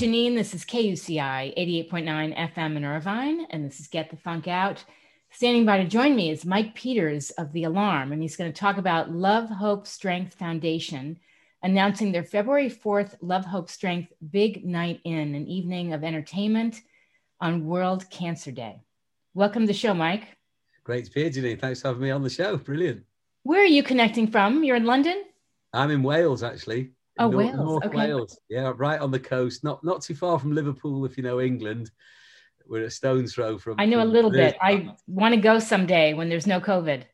Janine. This is KUCI 88.9 FM in Irvine, and this is Get the Funk Out. Standing by to join me is Mike Peters of The Alarm, and he's going to talk about Love, Hope, Strength Foundation announcing their February 4th Love, Hope, Strength Big Night In, an evening of entertainment on World Cancer Day. Welcome to the show, Mike. Great to be here, Janine. Thanks for having me on the show. Brilliant. Where are you connecting from? You're in London? I'm in Wales, actually. Oh, North, Wales. North okay. Wales. Yeah, right on the coast. Not not too far from Liverpool, if you know England. We're a stone's throw from. I know from a little bit. I want to go someday when there's no COVID.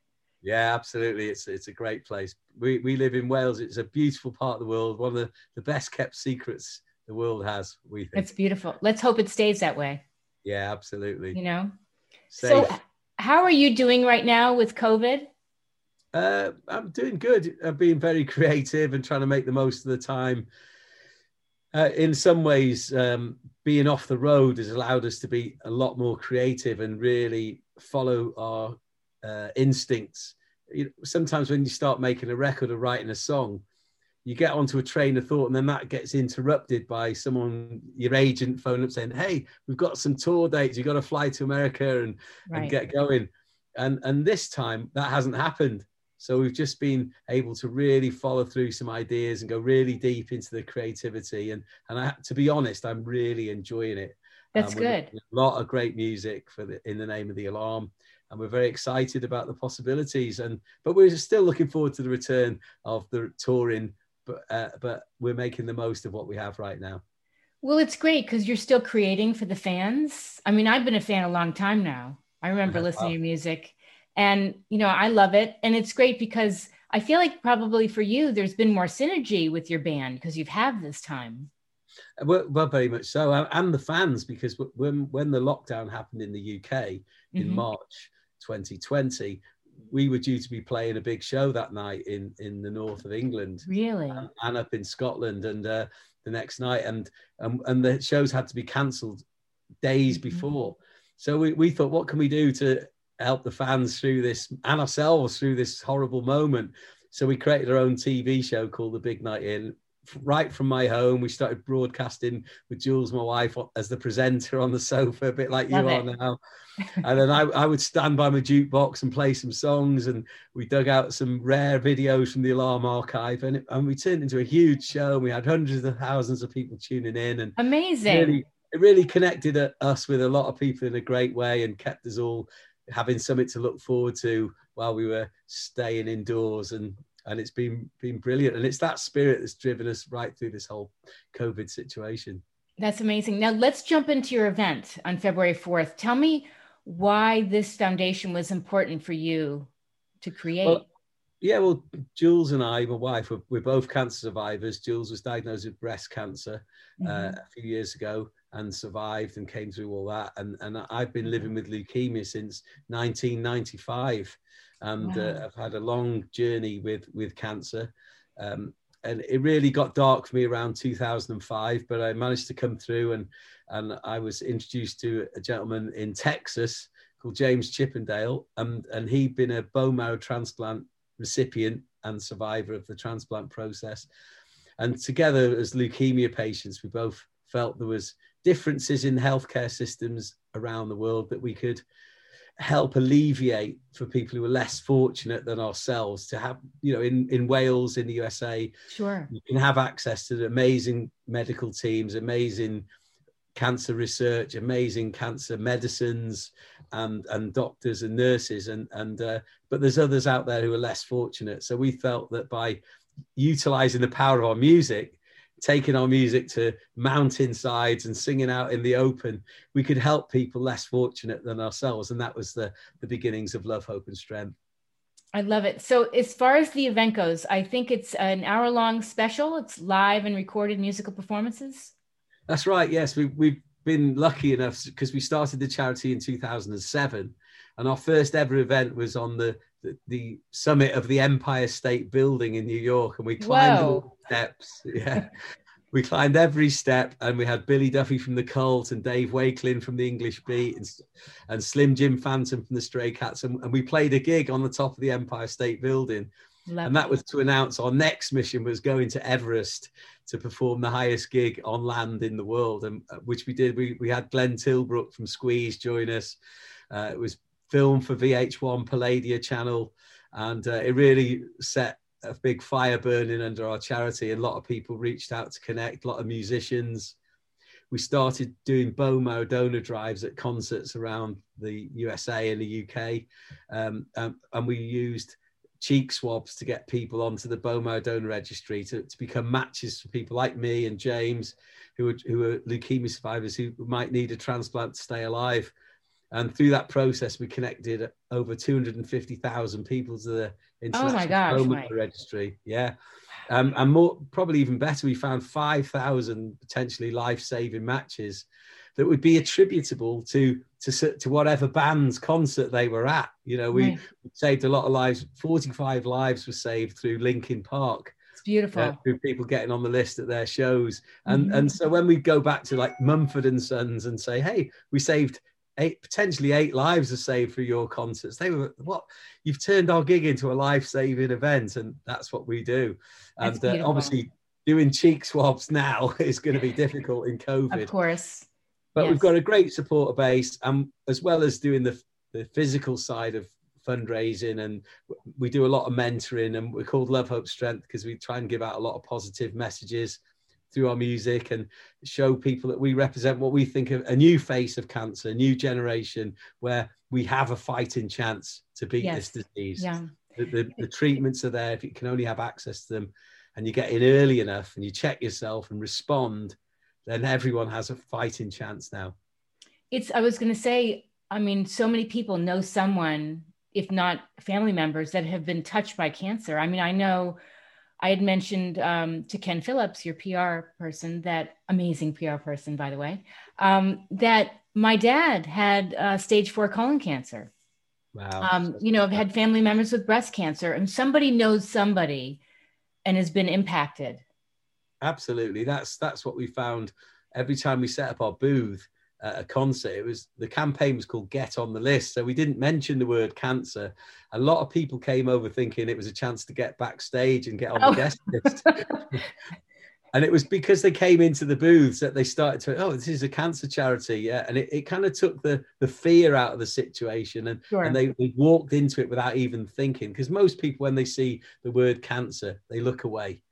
Yeah, absolutely. It's it's a great place. We we live in Wales. It's a beautiful part of the world. One of the, the best kept secrets the world has. We think it's beautiful. Let's hope it stays that way. Yeah, absolutely. You know. Safe. So, how are you doing right now with COVID? Uh, I'm doing good. I'm being very creative and trying to make the most of the time. Uh, in some ways, um, being off the road has allowed us to be a lot more creative and really follow our uh, instincts. You know, sometimes when you start making a record or writing a song, you get onto a train of thought and then that gets interrupted by someone, your agent phone up saying, Hey, we've got some tour dates. You've got to fly to America and, right. and get going. And, and this time that hasn't happened. So we've just been able to really follow through some ideas and go really deep into the creativity. And and I, to be honest, I'm really enjoying it. That's um, good. A lot of great music for the in the name of the alarm, and we're very excited about the possibilities. And but we're still looking forward to the return of the touring. But uh, but we're making the most of what we have right now. Well, it's great because you're still creating for the fans. I mean, I've been a fan a long time now. I remember listening to music and, you know, I love it. And it's great because I feel like probably for you, there's been more synergy with your band because you've had this time. Well, well, very much so, and the fans, because when when the lockdown happened in the UK mm-hmm. in March 2020, we were due to be playing a big show that night in in the north of England, really, and, and up in Scotland, and uh, the next night, and and and the shows had to be cancelled days mm-hmm. before. So we, we thought, what can we do to help the fans through this and ourselves through this horrible moment. So we created our own TV show called The Big Night In. Right from my home, we started broadcasting with Jules, my wife, as the presenter on the sofa, a bit like Love you it. are now. and then I, I would stand by my jukebox and play some songs. And we dug out some rare videos from the Alarm archive, and, it, and we turned into a huge show. And we had hundreds of thousands of people tuning in, and amazing. Really, it really connected uh, us with a lot of people in a great way, and kept us all having something to look forward to while we were staying indoors and and it's been been brilliant. And it's that spirit that's driven us right through this whole covid situation. That's amazing. Now let's jump into your event on february 4th tell me why this foundation was important for you to create. Well, yeah well jules and i my wife we're, we're both cancer survivors. Jules was diagnosed with breast cancer uh, mm-hmm. uh, a few years ago and survived and came through all that. And, and I've been living with leukemia since 1995 and uh, wow. uh, I've had a long journey with, with cancer. Um, and it really got dark for me around 2005, but I managed to come through and, and I was introduced to a gentleman in Texas called James Chippendale. And, and he'd been a bone marrow transplant recipient and survivor of the transplant process. And together as leukemia patients, we both felt there was differences in healthcare systems around the world that we could help alleviate for people who are less fortunate than ourselves to have you know in in Wales in the USA sure. you can have access to amazing medical teams amazing cancer research amazing cancer medicines and and doctors and nurses and and uh, but there's others out there who are less fortunate. So we felt that by utilizing the power of our music taking our music to mountainsides and singing out in the open, we could help people less fortunate than ourselves. And that was the, the beginnings of Love, Hope, and Strength. I love it. So, as far as the event goes, I think it's an hour long special. It's live and recorded musical performances. That's right. Yes, we, we've been lucky enough because we started the charity in 2007. And our first ever event was on the, the, the summit of the Empire State Building in New York. And we climbed Whoa steps. Yeah. we climbed every step and we had Billy Duffy from the Cult and Dave Wakeling from the English Beat and, and Slim Jim Phantom from the Stray Cats. And, and, we played a gig on the top of the Empire State Building. Love and that was to announce our next mission was going to Everest to perform the highest gig on land in the world, and uh, which we did. We we had Glenn Tilbrook from Squeeze join us. Uh, it was filmed for VH1 Palladia channel, and uh, it really set a big fire burning under our charity. A lot of people reached out to connect. A lot of musicians. We started doing marrow donor drives at concerts around the USA and the UK, um, um, and we used cheek swabs to get people onto the marrow donor registry to, to become matches for people like me and James, who are, who are leukemia survivors who might need a transplant to stay alive. And through that process, we connected over 250,000 people to the International oh gosh, Marrow Registry. Yeah. Um, and more, probably even better, we found 5,000 potentially life-saving matches that would be attributable to to to whatever band's concert they were at. You know, we right. saved a lot of lives. Forty five lives were saved through Linkin Park. It's beautiful. Uh, through people getting on the list at their shows, and mm-hmm. and so when we go back to like Mumford and Sons and say, hey, we saved eight potentially eight lives are saved through your concerts. They were what you've turned our gig into a life saving event, and that's what we do. and uh, obviously, doing cheek swabs now is going to be difficult in COVID. Of course. But yes. we've got a great supporter base, and as well as doing the the physical side of fundraising, and we do a lot of mentoring, and we're called Love, Hope, Strength because we try and give out a lot of positive messages through our music and show people that we represent what we think of a new face of cancer, a new generation where we have a fighting chance to beat yes. this disease. Yeah. The, the, the, treatments are there if you can only have access to them and you get in early enough and you check yourself and respond then everyone has a fighting chance now. It's, I was going to say, I mean, so many people know someone, if not family members, that have been touched by cancer. I mean, I know I had mentioned um, to Ken Phillips, your PR person, that amazing PR person, by the way, um, that my dad had uh, stage four colon cancer. Wow. Um, you know, I've had family members with breast cancer, and somebody knows somebody and has been impacted absolutely. That's that's what we found every time we set up our booth at a concert. It was the campaign was called Get on the List, so we didn't mention the word cancer. A lot of people came over thinking it was a chance to get backstage and get on oh. the guest list. and it was because they came into the booths that they started to oh this is a cancer charity yeah and it, it kind of took the the fear out of the situation and sure. and they, they walked into it without even thinking because most people when they see the word cancer they look away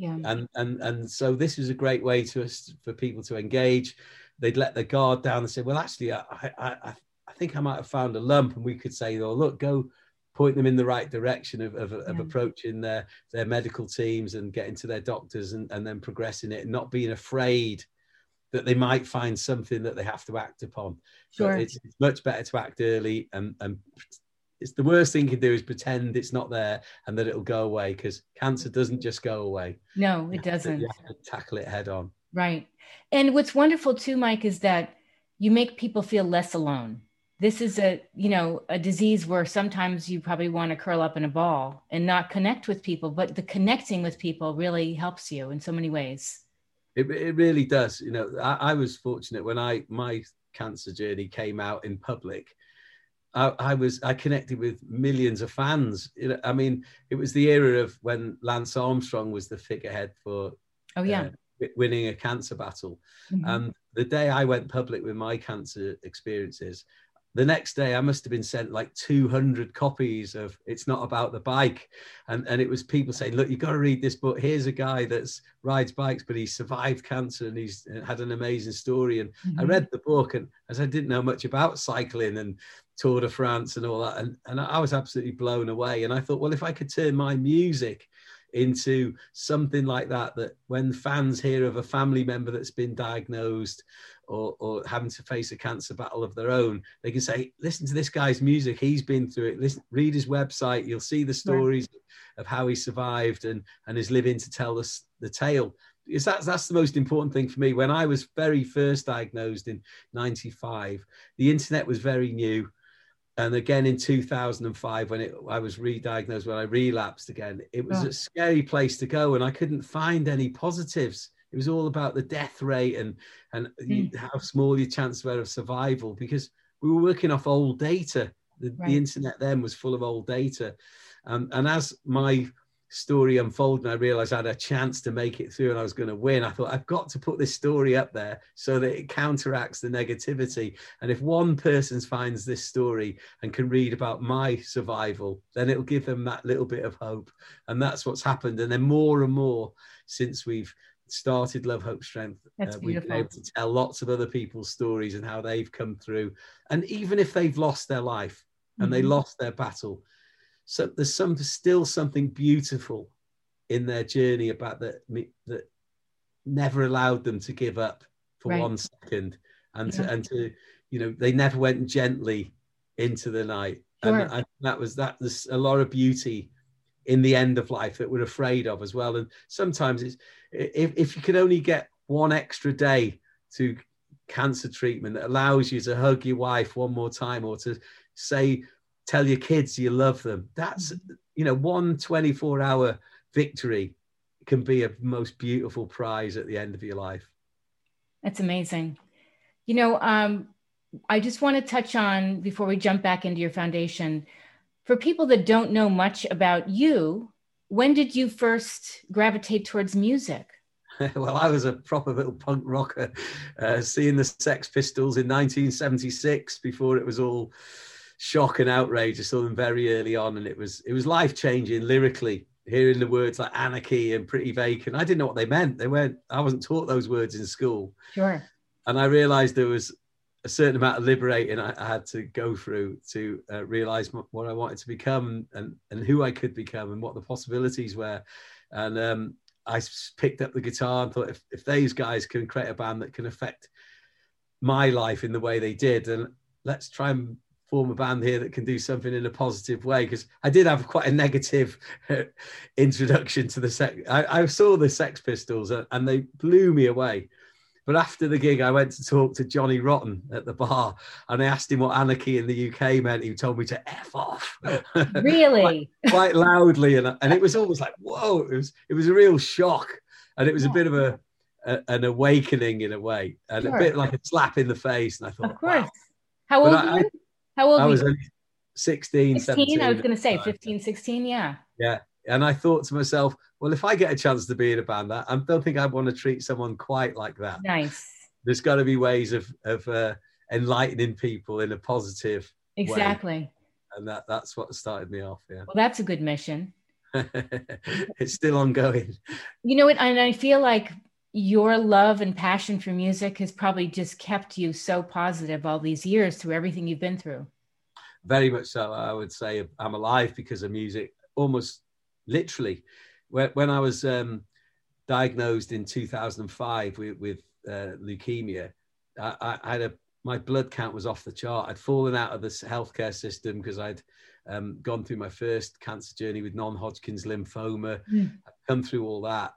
yeah. And and and so this is a great way to us for people to engage. They'd let their guard down and say, "Well, actually, I I I think I might have found a lump," and we could say, "Oh, look, go." point them in the right direction of, of, of approaching their their medical teams and getting to their doctors and, and then progressing it and not being afraid that they might find something that they have to act upon. Sure. It's, it's, much better to act early and, and it's the worst thing you can do is pretend it's not there and that it'll go away because cancer doesn't just go away. No, it doesn't. you have to tackle it head on. Right. And what's wonderful too, Mike, is that you make people feel less alone. This is a, you know, a disease where sometimes you probably want to curl up in a ball and not connect with people, but the connecting with people really helps you in so many ways. It, it really does. You know, I, I was fortunate when I my cancer journey came out in public I, I, was I connected with millions of fans. You know, I mean, it was the era of when Lance Armstrong was the figurehead for oh yeah uh, winning a cancer battle. Mm-hmm. And the day I went public with my cancer experiences, the next day I must have been sent like 200 copies of It's Not About the Bike. And, and it was people saying, look, you've got to read this book. Here's a guy that's rides bikes, but he survived cancer and he's had an amazing story. And mm-hmm. I read the book and as I didn't know much about cycling and Tour de France and all that. And, and I was absolutely blown away. And I thought, well, if I could turn my music into something like that, that when fans hear of a family member that's been diagnosed or, or having to face a cancer battle of their own, they can say, listen to this guy's music. He's been through it. Listen, read his website. You'll see the stories of how he survived and, and is living to tell us the tale is that's that's the most important thing for me. When I was very first diagnosed in '95, the internet was very new and again in 2005 when it, i was re-diagnosed when i relapsed again it was a scary place to go and i couldn't find any positives it was all about the death rate and and mm. how small your chance were of survival because we were working off old data the, right. the, internet then was full of old data Um, and as my story unfolded and I realized I had a chance to make it through and I was going to win, I thought, I've got to put this story up there so that it counteracts the negativity. And if one person finds this story and can read about my survival, then it'll give them that little bit of hope. And that's what's happened. And then more and more since we've started Love, Hope, Strength, uh, we've been able to tell lots of other people's stories and how they've come through. And even if they've lost their life and mm-hmm. they lost their battle, so there's some still something beautiful in their journey about that that never allowed them to give up for right. one second and yeah. to and to you know they never went gently into the night sure. and, and that was that there's a lot of beauty in the end of life that we're afraid of as well and sometimes it's if, if you can only get one extra day to cancer treatment that allows you to hug your wife one more time or to say tell your kids you love them. That's, mm-hmm. you know, one 24 hour victory can be a most beautiful prize at the end of your life. That's amazing. You know, um, I just want to touch on before we jump back into your foundation for people that don't know much about you, when did you first gravitate towards music? well, I was a proper little punk rocker, uh, seeing the Sex Pistols in 1976 before it was all shock and outrage. I saw them very early on, and it was it was life changing lyrically. Hearing the words like anarchy and pretty vacant, I didn't know what they meant. They weren't. I wasn't taught those words in school. Sure. And I realised there was a certain amount of liberating I, I had to go through to uh, realize what I wanted to become and, and who I could become and what the possibilities were. And um, I picked up the guitar and thought, if, if these guys can create a band that can affect my life in the way they did, and let's try and form a band here that can do something in a positive way because I did have quite a negative introduction to the sex. I, I, saw the Sex Pistols and they blew me away. But after the gig, I went to talk to Johnny Rotten at the bar and I asked him what anarchy in the UK meant. He told me to F off. Really? quite, quite, loudly. And, and it was almost like, whoa, it was, it was a real shock. And it was a bit of a, a an awakening in a way and sure. a bit like a slap in the face. And I thought, of course. Wow. How old were you? How old I was you? 16, 16 17. I was going to say 15, 16. Yeah. Yeah. And I thought to myself, well, if I get a chance to be in a band, that I don't think I'd want to treat someone quite like that. Nice. There's got to be ways of of uh, enlightening people in a positive exactly. Way. And that that's what started me off. Yeah. Well, that's a good mission. it's still ongoing. You know, what? and I feel like your love and passion for music has probably just kept you so positive all these years through everything you've been through. Very much so. I would say I'm alive because of music, almost literally. When I was um, diagnosed in 2005 with, with uh, leukemia, I, I, had a my blood count was off the chart. I'd fallen out of the healthcare system because I'd um, gone through my first cancer journey with non-Hodgkin's lymphoma. Mm. I'd come through all that,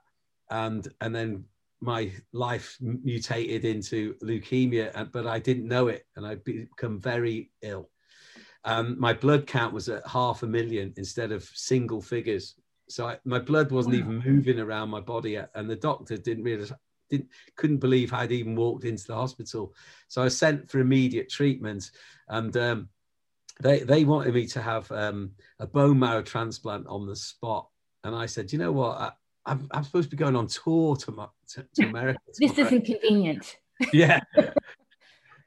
and and then my life mutated into leukemia, but I didn't know it, and I'd become very ill. Um, my blood count was at half a million instead of single figures, so I, my blood wasn't wow. even moving around my body, yet, and the doctor didn't realize, didn't couldn't believe I'd even walked into the hospital. So I was sent for immediate treatment, and um, they they wanted me to have um, a bone marrow transplant on the spot, and I said, you know what, I, I'm, I'm supposed to be going on tour to, to, to America. this isn't convenient. yeah.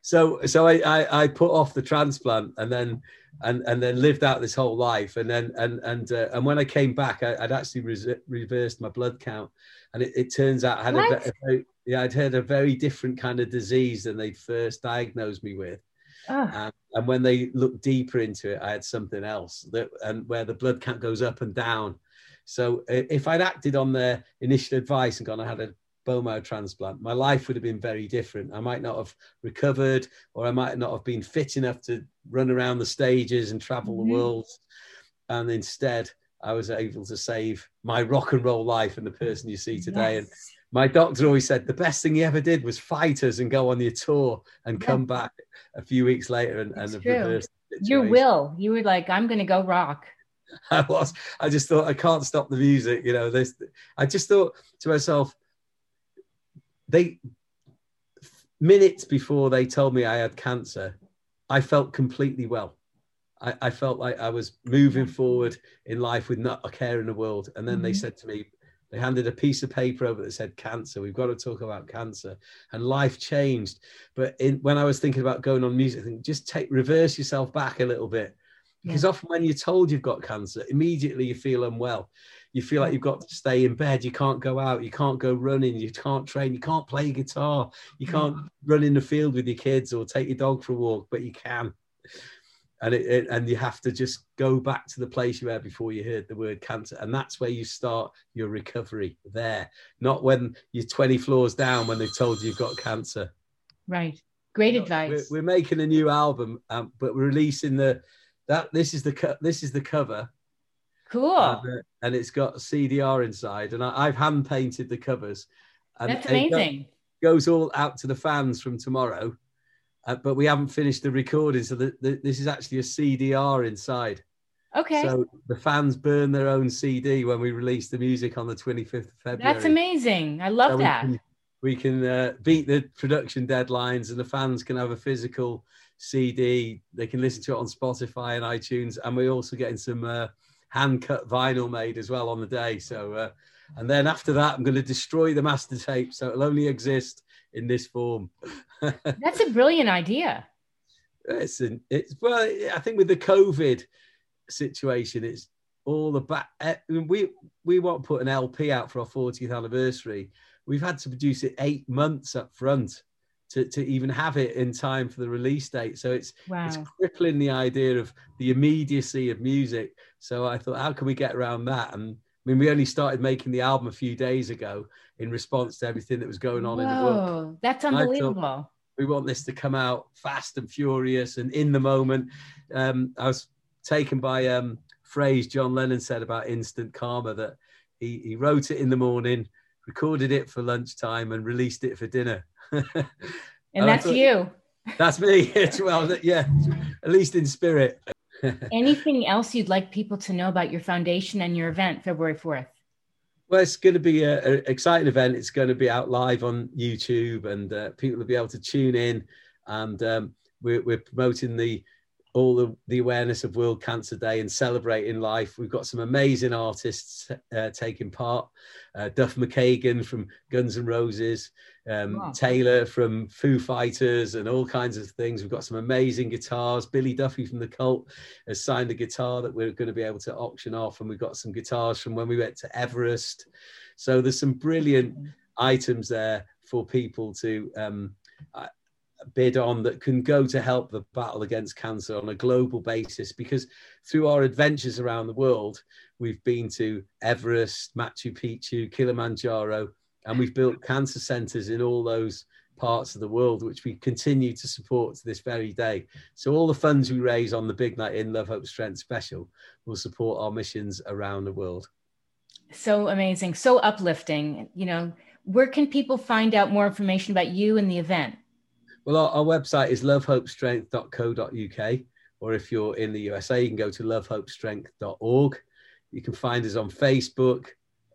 So so I, I, I put off the transplant and then and and then lived out this whole life and then and and uh, and when I came back I, would actually res- reversed my blood count and it, it turns out I had a, a, very, yeah I'd had a very different kind of disease than they first diagnosed me with. Oh. And, and when they looked deeper into it, I had something else that and where the blood count goes up and down so if I'd acted on their initial advice and gone, I had a bone marrow transplant, my life would have been very different. I might not have recovered, or I might not have been fit enough to run around the stages and travel mm-hmm. the world. And instead, I was able to save my rock and roll life and the person you see today. Yes. And my doctor always said the best thing he ever did was fight us and go on the tour and come back a few weeks later and, and reverse. Your will. You were like, I'm going to go rock. I was. I just thought I can't stop the music. You know, this. I just thought to myself, they minutes before they told me I had cancer, I felt completely well. I, I, felt like I was moving forward in life with not a care in the world. And then mm-hmm. they said to me, they handed a piece of paper over that said cancer. We've got to talk about cancer, and life changed. But in, when I was thinking about going on music, I think just take reverse yourself back a little bit, because yeah. often when you're told you've got cancer, immediately you feel unwell. You feel like you've got to stay in bed. You can't go out. You can't go running. You can't train. You can't play guitar. You can't run in the field with your kids or take your dog for a walk, but you can and it, it, and you have to just go back to the place you were before you heard the word cancer and that's where you start your recovery there not when you're 20 floors down when they've told you you've got cancer right great advice we're, we're, making a new album um, but we're releasing the that this is the this is the cover cool and, uh, and it's got cdr inside and I, have hand painted the covers and that's amazing goes all out to the fans from tomorrow uh, but we haven't finished the recording. So the, the, this is actually a CDR inside. Okay. So the fans burn their own CD when we release the music on the 25th of February. That's amazing. I love so that. We can, we can uh, beat the production deadlines and the fans can have a physical CD. They can listen to it on Spotify and iTunes. And we're also getting some uh, hand cut vinyl made as well on the day. So, uh, and then after that, I'm going to destroy the master tape. So it'll only exist in this form. That's a brilliant idea. It's, an, it's well, I think with the COVID situation, it's all the back. Eh, we we won't put an LP out for our 40th anniversary. We've had to produce it eight months up front to, to even have it in time for the release date. So it's wow. it's crippling the idea of the immediacy of music. So I thought, how can we get around that? And I mean, we only started making the album a few days ago in response to everything that was going on Whoa, in the world. That's unbelievable. We want this to come out fast and furious and in the moment. Um, I was taken by um, phrase John Lennon said about instant karma that he, he wrote it in the morning, recorded it for lunchtime, and released it for dinner. And, and that's thought, you. That's me. well, yeah, at least in spirit. Anything else you'd like people to know about your foundation and your event, February 4th? Well, it's going to be an exciting event. It's going to be out live on YouTube, and uh, people will be able to tune in. And um, we're, we're, promoting the all the, the, awareness of World Cancer Day and celebrating life. We've got some amazing artists uh, taking part. Uh, Duff McKagan from Guns N' Roses, um, wow. Taylor from Foo Fighters, and all kinds of things. We've got some amazing guitars. Billy Duffy from the Cult has signed a guitar that we're going to be able to auction off, and we've got some guitars from when we went to Everest. So there's some brilliant items there for people to um, bid on that can go to help the battle against cancer on a global basis because through our adventures around the world we've been to everest machu picchu kilimanjaro and we've built cancer centers in all those parts of the world which we continue to support to this very day. So all the funds we raise on the big night in love hope strength special will support our missions around the world. So amazing. So uplifting. You know where can people find out more information about you and the event well, our, our website is lovehopestrength.co.uk, or if you're in the USA, you can go to lovehopestrength.org. You can find us on Facebook,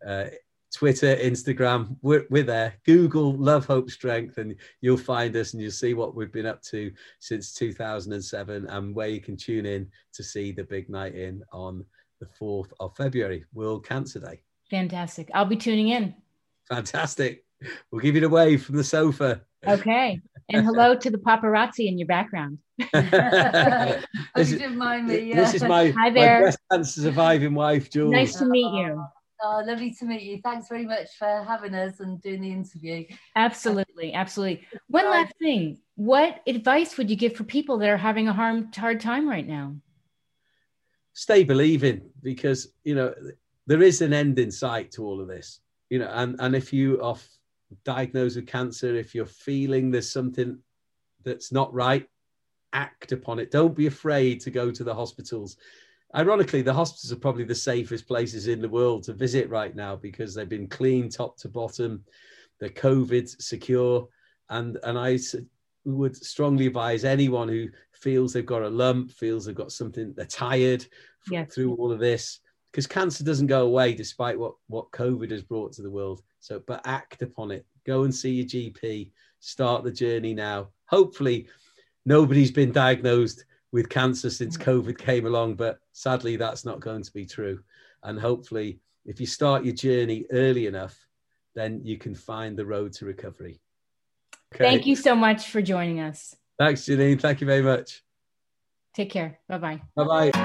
uh, Twitter, Instagram. We're, we're there. Google Love Hope Strength, and you'll find us and you'll see what we've been up to since 2007 and where you can tune in to see the big night in on the 4th of February, World Cancer Day. Fantastic. I'll be tuning in. Fantastic. We'll give you the wave from the sofa. Okay. And hello to the paparazzi in your background. this, is, didn't mind me. Yeah. This is my, Hi there. my breast cancer surviving wife, Jules. Nice to meet you. Oh, oh, lovely to meet you. Thanks very much for having us and doing the interview. Absolutely, absolutely. One last thing. What advice would you give for people that are having a hard, hard time right now? Stay believing because, you know, there is an end in sight to all of this. You know, and, and if you are diagnosed with cancer, if you're feeling there's something that's not right, act upon it. Don't be afraid to go to the hospitals. Ironically, the hospitals are probably the safest places in the world to visit right now because they've been clean top to bottom, they're COVID secure, and and I would strongly advise anyone who feels they've got a lump, feels they've got something, they're tired yes. through all of this, because cancer doesn't go away despite what what COVID has brought to the world. So, but act upon it. Go and see your GP. Start the journey now. Hopefully, nobody's been diagnosed with cancer since Mm. COVID came along, but sadly, that's not going to be true. And hopefully, if you start your journey early enough, then you can find the road to recovery. Okay. Thank you so much for joining us. Thanks, Janine. Thank you very much. Take care. Bye bye. Bye bye.